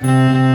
Bye.